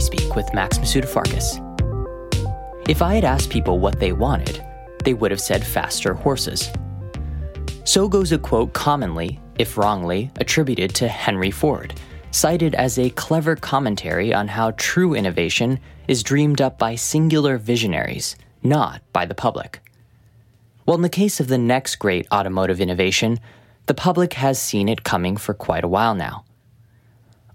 Speak with Max Masudafarkas. If I had asked people what they wanted, they would have said faster horses. So goes a quote commonly, if wrongly, attributed to Henry Ford, cited as a clever commentary on how true innovation is dreamed up by singular visionaries, not by the public. Well, in the case of the next great automotive innovation, the public has seen it coming for quite a while now.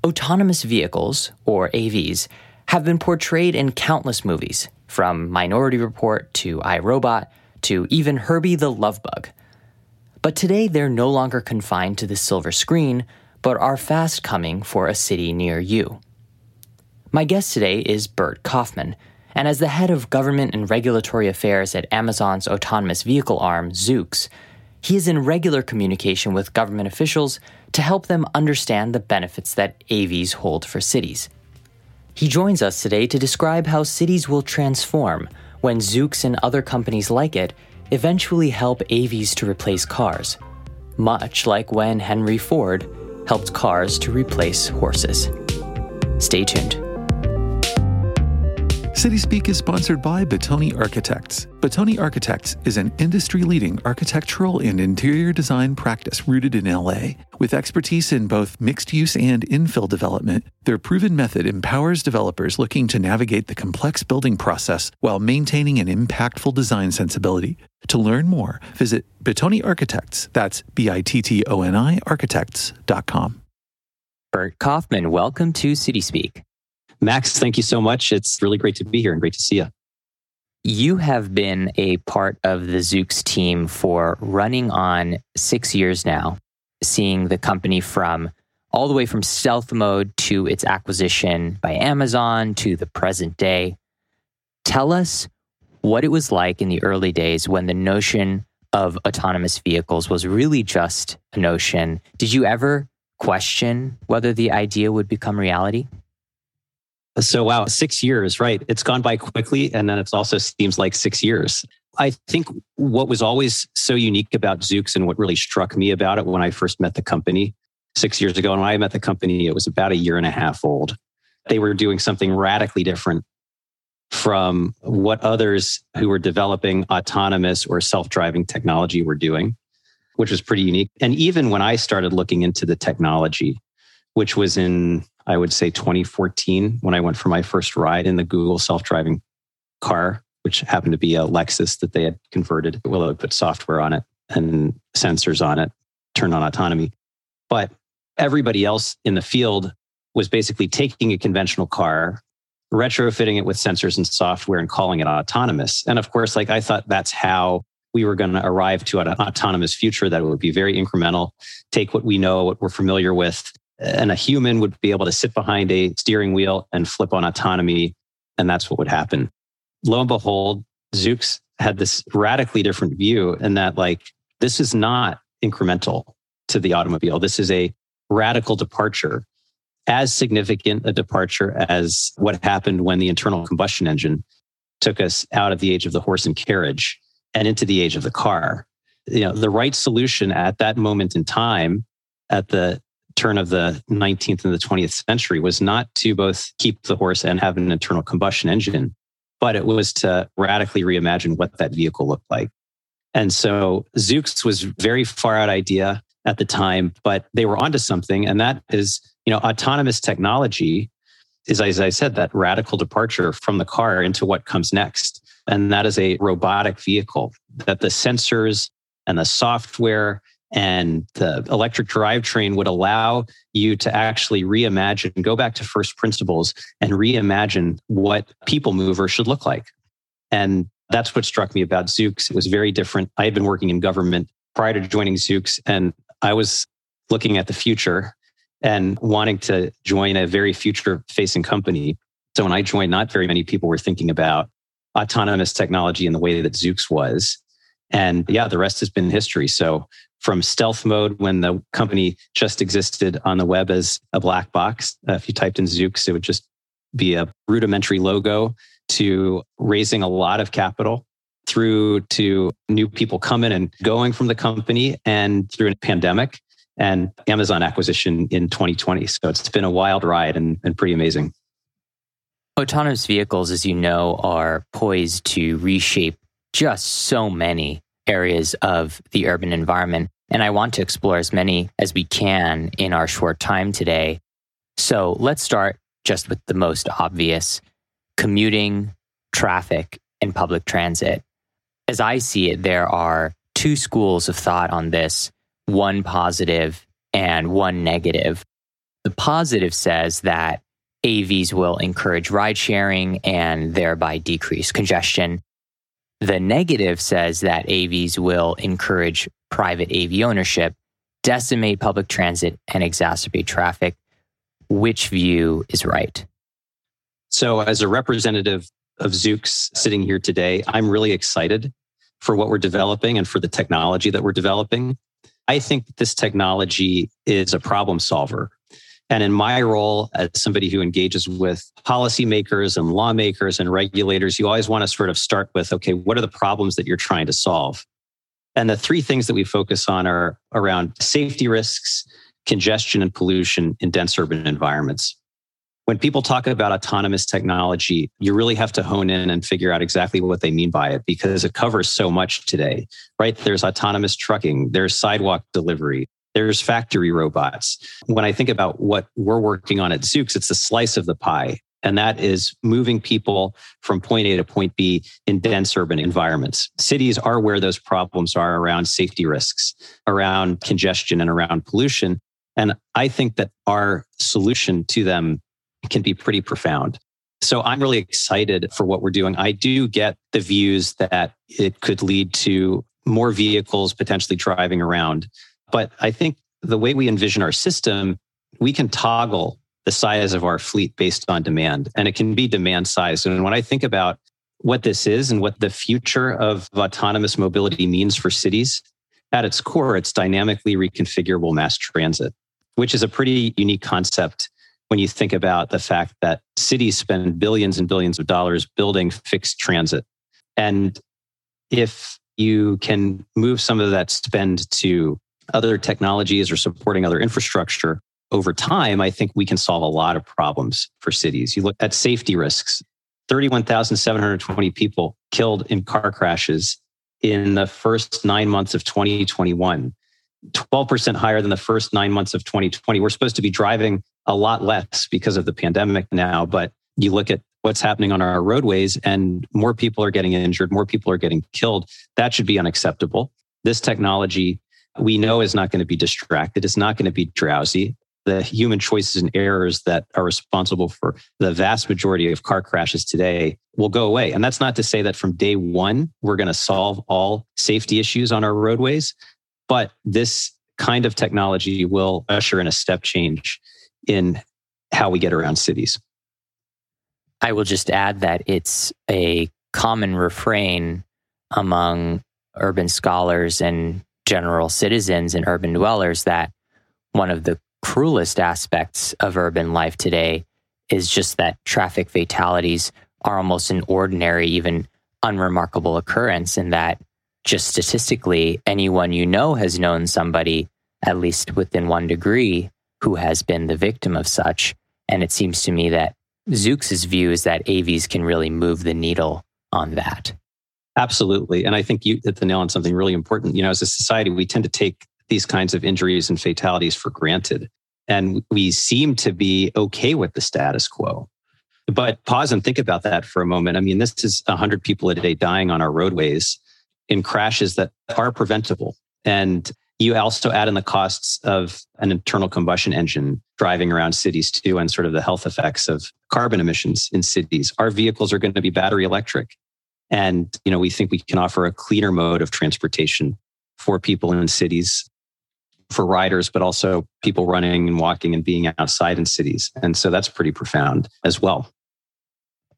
Autonomous vehicles, or AVs, have been portrayed in countless movies, from Minority Report to iRobot to even Herbie the Love Bug. But today they're no longer confined to the silver screen, but are fast coming for a city near you. My guest today is Bert Kaufman, and as the head of government and regulatory affairs at Amazon's autonomous vehicle arm, Zoox, he is in regular communication with government officials to help them understand the benefits that AVs hold for cities. He joins us today to describe how cities will transform when Zoox and other companies like it eventually help AVs to replace cars, much like when Henry Ford helped cars to replace horses. Stay tuned. CitySpeak is sponsored by Bittoni Architects. Bittoni Architects is an industry leading architectural and interior design practice rooted in LA. With expertise in both mixed use and infill development, their proven method empowers developers looking to navigate the complex building process while maintaining an impactful design sensibility. To learn more, visit Bittoni Architects, that's B I T T O N I architects.com. Bert Kaufman, welcome to CitySpeak. Max, thank you so much. It's really great to be here and great to see you. You have been a part of the Zoox team for running on six years now, seeing the company from all the way from stealth mode to its acquisition by Amazon to the present day. Tell us what it was like in the early days when the notion of autonomous vehicles was really just a notion. Did you ever question whether the idea would become reality? So, wow, six years, right? It's gone by quickly. And then it also seems like six years. I think what was always so unique about Zoox and what really struck me about it when I first met the company six years ago, and when I met the company, it was about a year and a half old. They were doing something radically different from what others who were developing autonomous or self driving technology were doing, which was pretty unique. And even when I started looking into the technology, which was in I would say 2014 when I went for my first ride in the Google self driving car, which happened to be a Lexus that they had converted. Well, put software on it and sensors on it, turned on autonomy. But everybody else in the field was basically taking a conventional car, retrofitting it with sensors and software and calling it autonomous. And of course, like I thought that's how we were going to arrive to an autonomous future that would be very incremental, take what we know, what we're familiar with, and a human would be able to sit behind a steering wheel and flip on autonomy. And that's what would happen. Lo and behold, Zoox had this radically different view in that, like, this is not incremental to the automobile. This is a radical departure, as significant a departure as what happened when the internal combustion engine took us out of the age of the horse and carriage and into the age of the car. You know, the right solution at that moment in time, at the turn of the 19th and the 20th century was not to both keep the horse and have an internal combustion engine, but it was to radically reimagine what that vehicle looked like. And so Zoox was very far out idea at the time, but they were onto something. And that is, you know, autonomous technology is, as I said, that radical departure from the car into what comes next. And that is a robotic vehicle that the sensors and the software and the electric drivetrain would allow you to actually reimagine, go back to first principles and reimagine what people mover should look like. And that's what struck me about Zoox. It was very different. I had been working in government prior to joining Zoox, and I was looking at the future and wanting to join a very future facing company. So when I joined, not very many people were thinking about autonomous technology in the way that Zoox was. And yeah, the rest has been history. So from stealth mode when the company just existed on the web as a black box. Uh, if you typed in Zoox, it would just be a rudimentary logo to raising a lot of capital through to new people coming and going from the company and through a pandemic and Amazon acquisition in 2020. So it's been a wild ride and, and pretty amazing. Autonomous vehicles, as you know, are poised to reshape just so many areas of the urban environment. And I want to explore as many as we can in our short time today. So let's start just with the most obvious commuting, traffic, and public transit. As I see it, there are two schools of thought on this one positive and one negative. The positive says that AVs will encourage ride sharing and thereby decrease congestion. The negative says that AVs will encourage private AV ownership, decimate public transit, and exacerbate traffic. Which view is right? So, as a representative of Zoox sitting here today, I'm really excited for what we're developing and for the technology that we're developing. I think this technology is a problem solver. And in my role as somebody who engages with policymakers and lawmakers and regulators, you always want to sort of start with okay, what are the problems that you're trying to solve? And the three things that we focus on are around safety risks, congestion, and pollution in dense urban environments. When people talk about autonomous technology, you really have to hone in and figure out exactly what they mean by it because it covers so much today, right? There's autonomous trucking, there's sidewalk delivery, there's factory robots. When I think about what we're working on at Zoox, it's a slice of the pie. And that is moving people from point A to point B in dense urban environments. Cities are where those problems are around safety risks, around congestion, and around pollution. And I think that our solution to them can be pretty profound. So I'm really excited for what we're doing. I do get the views that it could lead to more vehicles potentially driving around but I think the way we envision our system, we can toggle the size of our fleet based on demand, and it can be demand size. And when I think about what this is and what the future of autonomous mobility means for cities, at its core, it's dynamically reconfigurable mass transit, which is a pretty unique concept when you think about the fact that cities spend billions and billions of dollars building fixed transit. And if you can move some of that spend to other technologies or supporting other infrastructure over time, I think we can solve a lot of problems for cities. You look at safety risks 31,720 people killed in car crashes in the first nine months of 2021, 12% higher than the first nine months of 2020. We're supposed to be driving a lot less because of the pandemic now, but you look at what's happening on our roadways and more people are getting injured, more people are getting killed. That should be unacceptable. This technology we know is not going to be distracted. It's not going to be drowsy. The human choices and errors that are responsible for the vast majority of car crashes today will go away. And that's not to say that from day one, we're going to solve all safety issues on our roadways, but this kind of technology will usher in a step change in how we get around cities. I will just add that it's a common refrain among urban scholars and general citizens and urban dwellers that one of the cruelest aspects of urban life today is just that traffic fatalities are almost an ordinary, even unremarkable occurrence, and that just statistically, anyone you know has known somebody, at least within one degree, who has been the victim of such. And it seems to me that Zoox's view is that AVs can really move the needle on that. Absolutely. And I think you hit the nail on something really important. You know, as a society, we tend to take these kinds of injuries and fatalities for granted. And we seem to be okay with the status quo. But pause and think about that for a moment. I mean, this is 100 people a day dying on our roadways in crashes that are preventable. And you also add in the costs of an internal combustion engine driving around cities too, and sort of the health effects of carbon emissions in cities. Our vehicles are going to be battery electric. And, you know, we think we can offer a cleaner mode of transportation for people in cities, for riders, but also people running and walking and being outside in cities. And so that's pretty profound as well.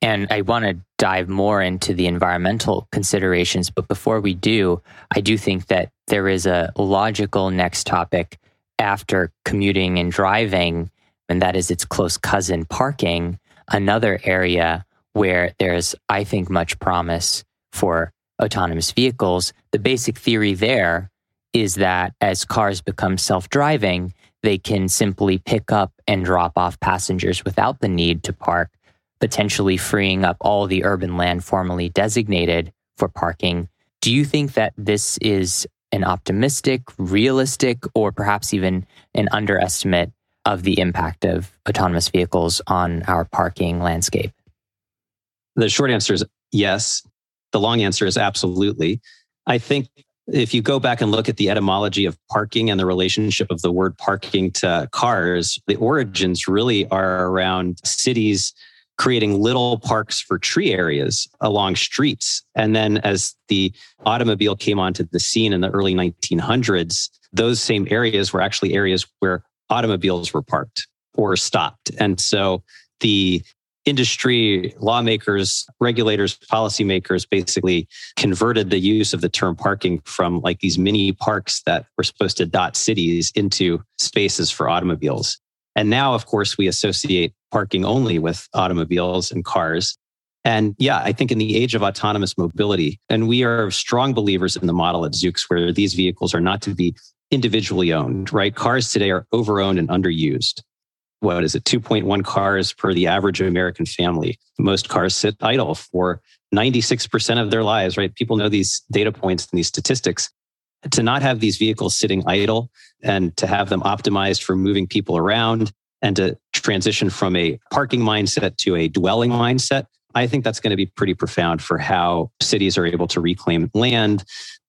And I want to dive more into the environmental considerations. But before we do, I do think that there is a logical next topic after commuting and driving, and that is its close cousin, parking, another area where there's, I think, much promise for autonomous vehicles. The basic theory there is that as cars become self driving, they can simply pick up and drop off passengers without the need to park. potentially freeing up all the urban land formerly designated for parking. Do you think that this is an optimistic, realistic, or perhaps even an underestimate of the impact of autonomous vehicles on our parking landscape? The short answer is yes. The long answer is absolutely. I think if you go back and look at the etymology of parking and the relationship of the word parking to cars, the origins really are around cities creating little parks for tree areas along streets. And then as the automobile came onto the scene in the early 1900s, those same areas were actually areas where automobiles were parked or stopped. And so the industry, lawmakers, regulators, policymakers basically converted the use of the term parking from like these mini parks that were supposed to dot cities into spaces for automobiles. And now, of course, we associate parking only with automobiles and cars. And yeah, I think in the age of autonomous mobility, and we are strong believers in the model at Zoox where these vehicles are not to be individually owned, right? Cars today are overowned and underused what is it, 2.1 cars per the average American family. Most cars sit idle for 96% of their lives, right? People know these data points and these statistics. To not have these vehicles sitting idle and to have them optimized for moving people around and to transition from a parking mindset to a dwelling mindset, I think that's going to be pretty profound for how cities are able to reclaim land,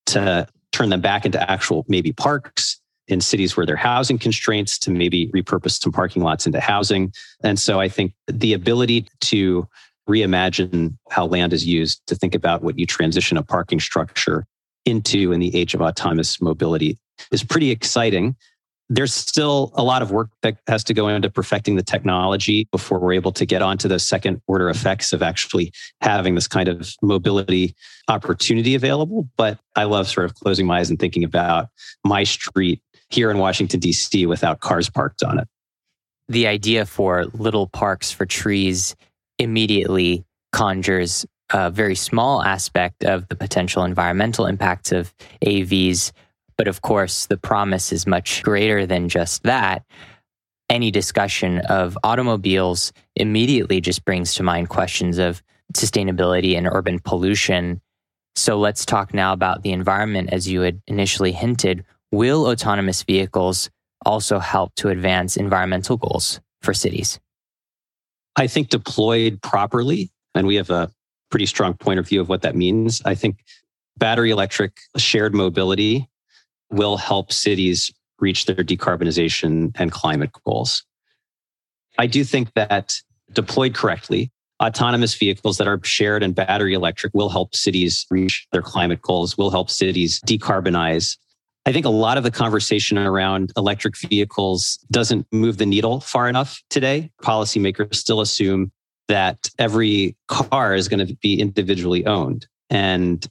to turn them back into actual maybe parks, in cities where there are housing constraints to maybe repurpose some parking lots into housing. And so I think the ability to reimagine how land is used, to think about what you transition a parking structure into in the age of autonomous mobility is pretty exciting. There's still a lot of work that has to go into perfecting the technology before we're able to get onto the second order effects of actually having this kind of mobility opportunity available. But I love sort of closing my eyes and thinking about my street here in Washington, D.C., without cars parked on it. The idea for little parks for trees immediately conjures a very small aspect of the potential environmental impacts of AVs. But of course, the promise is much greater than just that. Any discussion of automobiles immediately just brings to mind questions of sustainability and urban pollution. So let's talk now about the environment as you had initially hinted. Will autonomous vehicles also help to advance environmental goals for cities? I think deployed properly, and we have a pretty strong point of view of what that means. I think battery electric shared mobility will help cities reach their decarbonization and climate goals. I do think that deployed correctly, autonomous vehicles that are shared and battery electric will help cities reach their climate goals, will help cities decarbonize I think a lot of the conversation around electric vehicles doesn't move the needle far enough today. Policymakers still assume that every car is going to be individually owned. And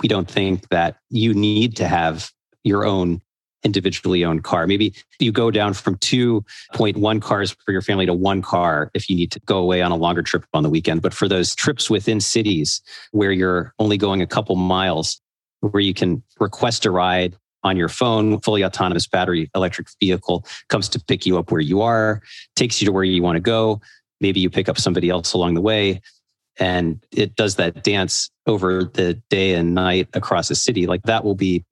we don't think that you need to have your own individually owned car. Maybe you go down from 2.1 cars for your family to one car if you need to go away on a longer trip on the weekend. But for those trips within cities where you're only going a couple miles, where you can request a ride on your phone, fully autonomous battery electric vehicle comes to pick you up where you are, takes you to where you want to go. Maybe you pick up somebody else along the way. And it does that dance over the day and night across a city. Like that will be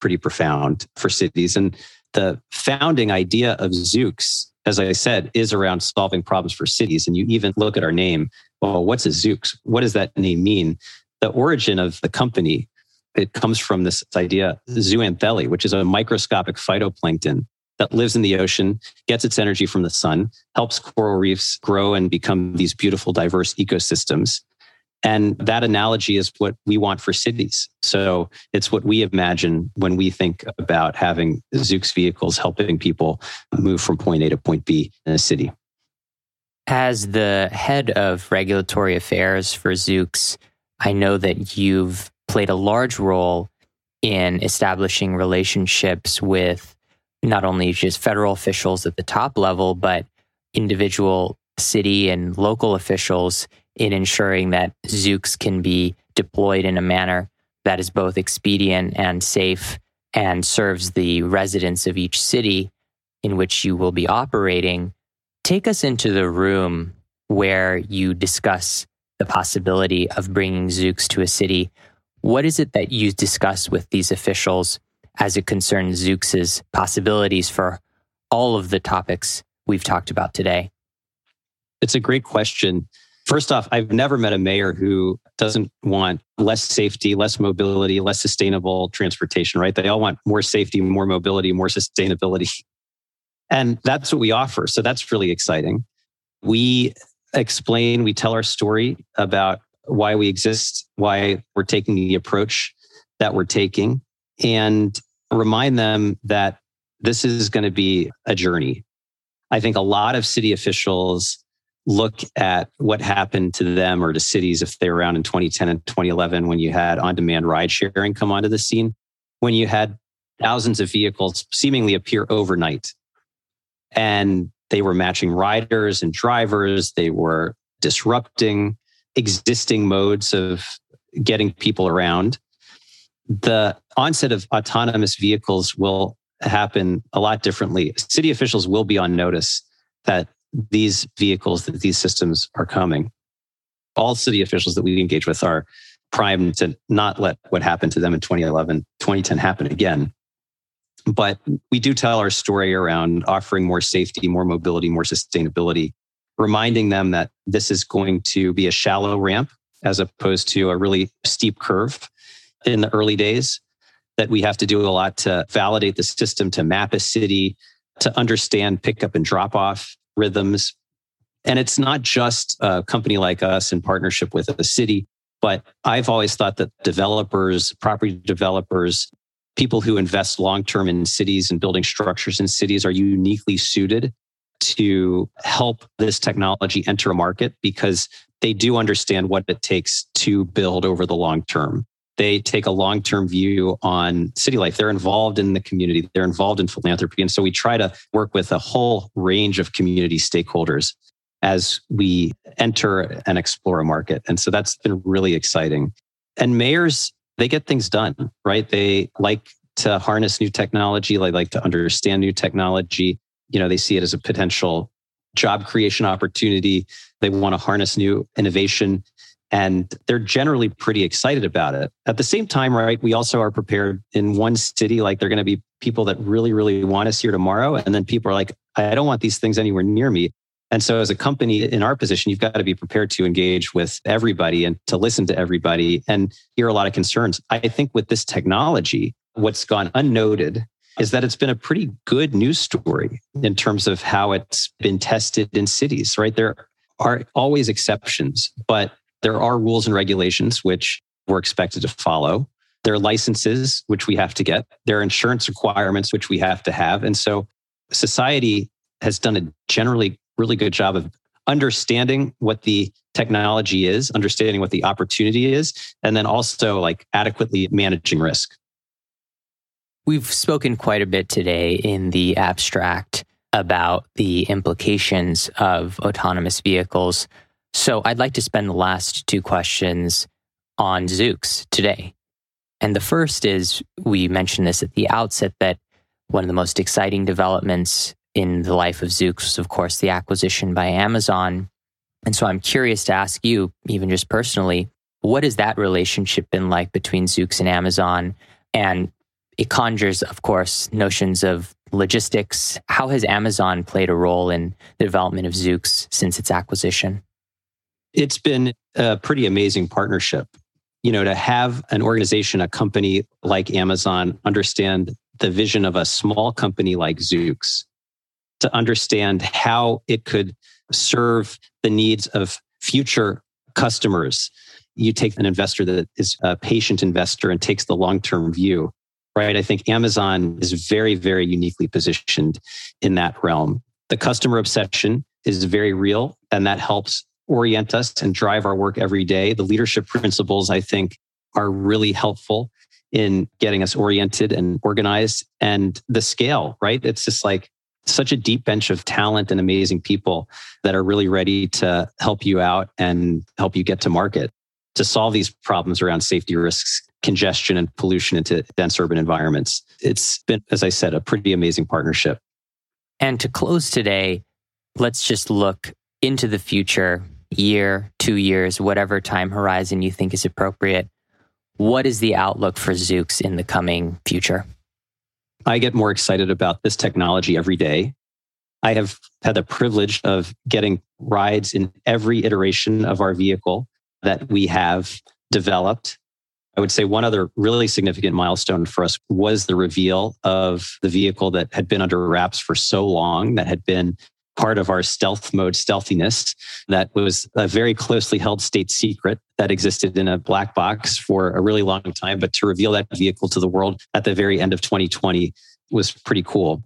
pretty profound for cities. And the founding idea of Zoox, as I said, is around solving problems for cities. And you even look at our name. Well, what's a Zoox? What does that name mean? The origin of the company it comes from this idea, zooxanthellae, which is a microscopic phytoplankton that lives in the ocean, gets its energy from the sun, helps coral reefs grow and become these beautiful, diverse ecosystems. And that analogy is what we want for cities. So it's what we imagine when we think about having Zoox vehicles helping people move from point A to point B in a city. As the head of regulatory affairs for Zoox, I know that you've played a large role in establishing relationships with not only just federal officials at the top level, but individual city and local officials in ensuring that Zoox can be deployed in a manner that is both expedient and safe and serves the residents of each city in which you will be operating. Take us into the room where you discuss the possibility of bringing Zoox to a city. What is it that you discuss with these officials as it concerns Zoox's possibilities for all of the topics we've talked about today? It's a great question. First off, I've never met a mayor who doesn't want less safety, less mobility, less sustainable transportation, right? They all want more safety, more mobility, more sustainability. And that's what we offer. So that's really exciting. We explain, we tell our story about why we exist, why we're taking the approach that we're taking, and remind them that this is going to be a journey. I think a lot of city officials look at what happened to them or to cities if they were around in 2010 and 2011 when you had on demand ride sharing come onto the scene, when you had thousands of vehicles seemingly appear overnight. And they were matching riders and drivers, they were disrupting existing modes of getting people around. The onset of autonomous vehicles will happen a lot differently. City officials will be on notice that these vehicles, that these systems are coming. All city officials that we engage with are primed to not let what happened to them in 2011, 2010 happen again. But we do tell our story around offering more safety, more mobility, more sustainability, reminding them that this is going to be a shallow ramp as opposed to a really steep curve in the early days, that we have to do a lot to validate the system, to map a city, to understand pickup and drop off rhythms. And it's not just a company like us in partnership with a city, but I've always thought that developers, property developers, people who invest long term in cities and building structures in cities are uniquely suited to help this technology enter a market because they do understand what it takes to build over the long term. They take a long term view on city life. They're involved in the community, they're involved in philanthropy. And so we try to work with a whole range of community stakeholders as we enter and explore a market. And so that's been really exciting. And mayors, they get things done, right? They like to harness new technology, they like to understand new technology. You know, they see it as a potential job creation opportunity. They want to harness new innovation and they're generally pretty excited about it. At the same time, right, we also are prepared in one city, like they're going to be people that really, really want us here tomorrow. And then people are like, I don't want these things anywhere near me. And so, as a company in our position, you've got to be prepared to engage with everybody and to listen to everybody and hear a lot of concerns. I think with this technology, what's gone unnoted is that it's been a pretty good news story in terms of how it's been tested in cities, right? There are always exceptions, but there are rules and regulations which we're expected to follow. There are licenses which we have to get. There are insurance requirements which we have to have. And so society has done a generally really good job of understanding what the technology is, understanding what the opportunity is, and then also like adequately managing risk. We've spoken quite a bit today in the abstract about the implications of autonomous vehicles so I'd like to spend the last two questions on Zoox today. And the first is we mentioned this at the outset that one of the most exciting developments in the life of Zoox was, of course, the acquisition by Amazon. And so I'm curious to ask you, even just personally, what has that relationship been like between Zoox and Amazon? And it conjures, of course, notions of logistics. How has Amazon played a role in the development of Zoox since its acquisition? it's been a pretty amazing partnership. You know, to have an organization, a company like Amazon understand the vision of a small company like Zoox, to understand how it could serve the needs of future customers. You take an investor that is a patient investor and takes the long term view, right? I think Amazon is very, very uniquely positioned in that realm. The customer obsession is very real, and that helps orient us and drive our work every day. The leadership principles, I think, are really helpful in getting us oriented and organized. And the scale, right? It's just like such a deep bench of talent and amazing people that are really ready to help you out and help you get to market to solve these problems around safety risks, congestion, and pollution into dense urban environments. It's been, as I said, a pretty amazing partnership. And to close today, let's just look into the future, year, two years, whatever time horizon you think is appropriate, what is the outlook for Zoox in the coming future? I get more excited about this technology every day. I have had the privilege of getting rides in every iteration of our vehicle that we have developed. I would say one other really significant milestone for us was the reveal of the vehicle that had been under wraps for so long, that had been part of our stealth mode stealthiness that was a very closely held state secret that existed in a black box for a really long time. But to reveal that vehicle to the world at the very end of 2020 was pretty cool.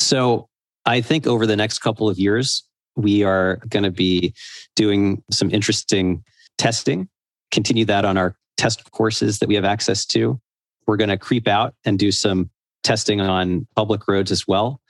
So I think over the next couple of years, we are going to be doing some interesting testing, continue that on our test courses that we have access to. We're going to creep out and do some testing on public roads as well.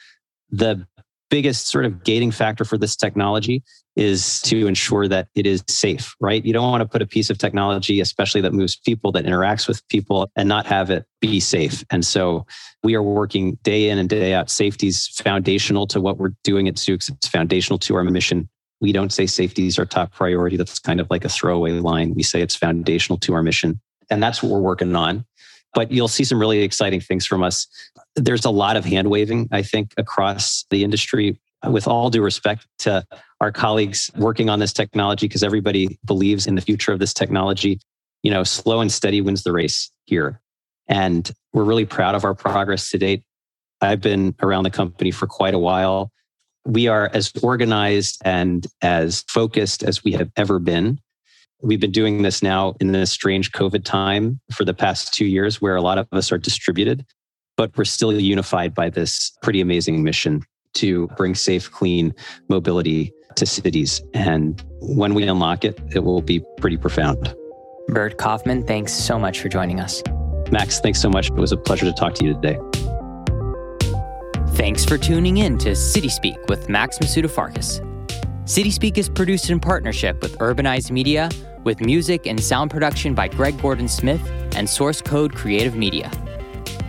The biggest sort of gating factor for this technology is to ensure that it is safe, right? You don't want to put a piece of technology, especially that moves people, that interacts with people, and not have it be safe. And so we are working day in and day out. Safety is foundational to what we're doing at Zoox. It's foundational to our mission. We don't say safety is our top priority. That's kind of like a throwaway line. We say it's foundational to our mission. And that's what we're working on but you'll see some really exciting things from us. There's a lot of hand waving, I think, across the industry. With all due respect to our colleagues working on this technology, because everybody believes in the future of this technology, you know, slow and steady wins the race here. And we're really proud of our progress to date. I've been around the company for quite a while. We are as organized and as focused as we have ever been. We've been doing this now in this strange COVID time for the past two years where a lot of us are distributed, but we're still unified by this pretty amazing mission to bring safe, clean mobility to cities. And when we unlock it, it will be pretty profound. Bert Kaufman, thanks so much for joining us. Max, thanks so much. It was a pleasure to talk to you today. Thanks for tuning in to City Speak with Max Masuda City Speak is produced in partnership with Urbanize Media with music and sound production by Greg Gordon Smith and Source Code Creative Media.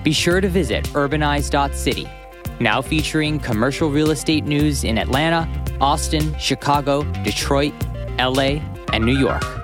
Be sure to visit urbanize.city, now featuring commercial real estate news in Atlanta, Austin, Chicago, Detroit, LA, and New York.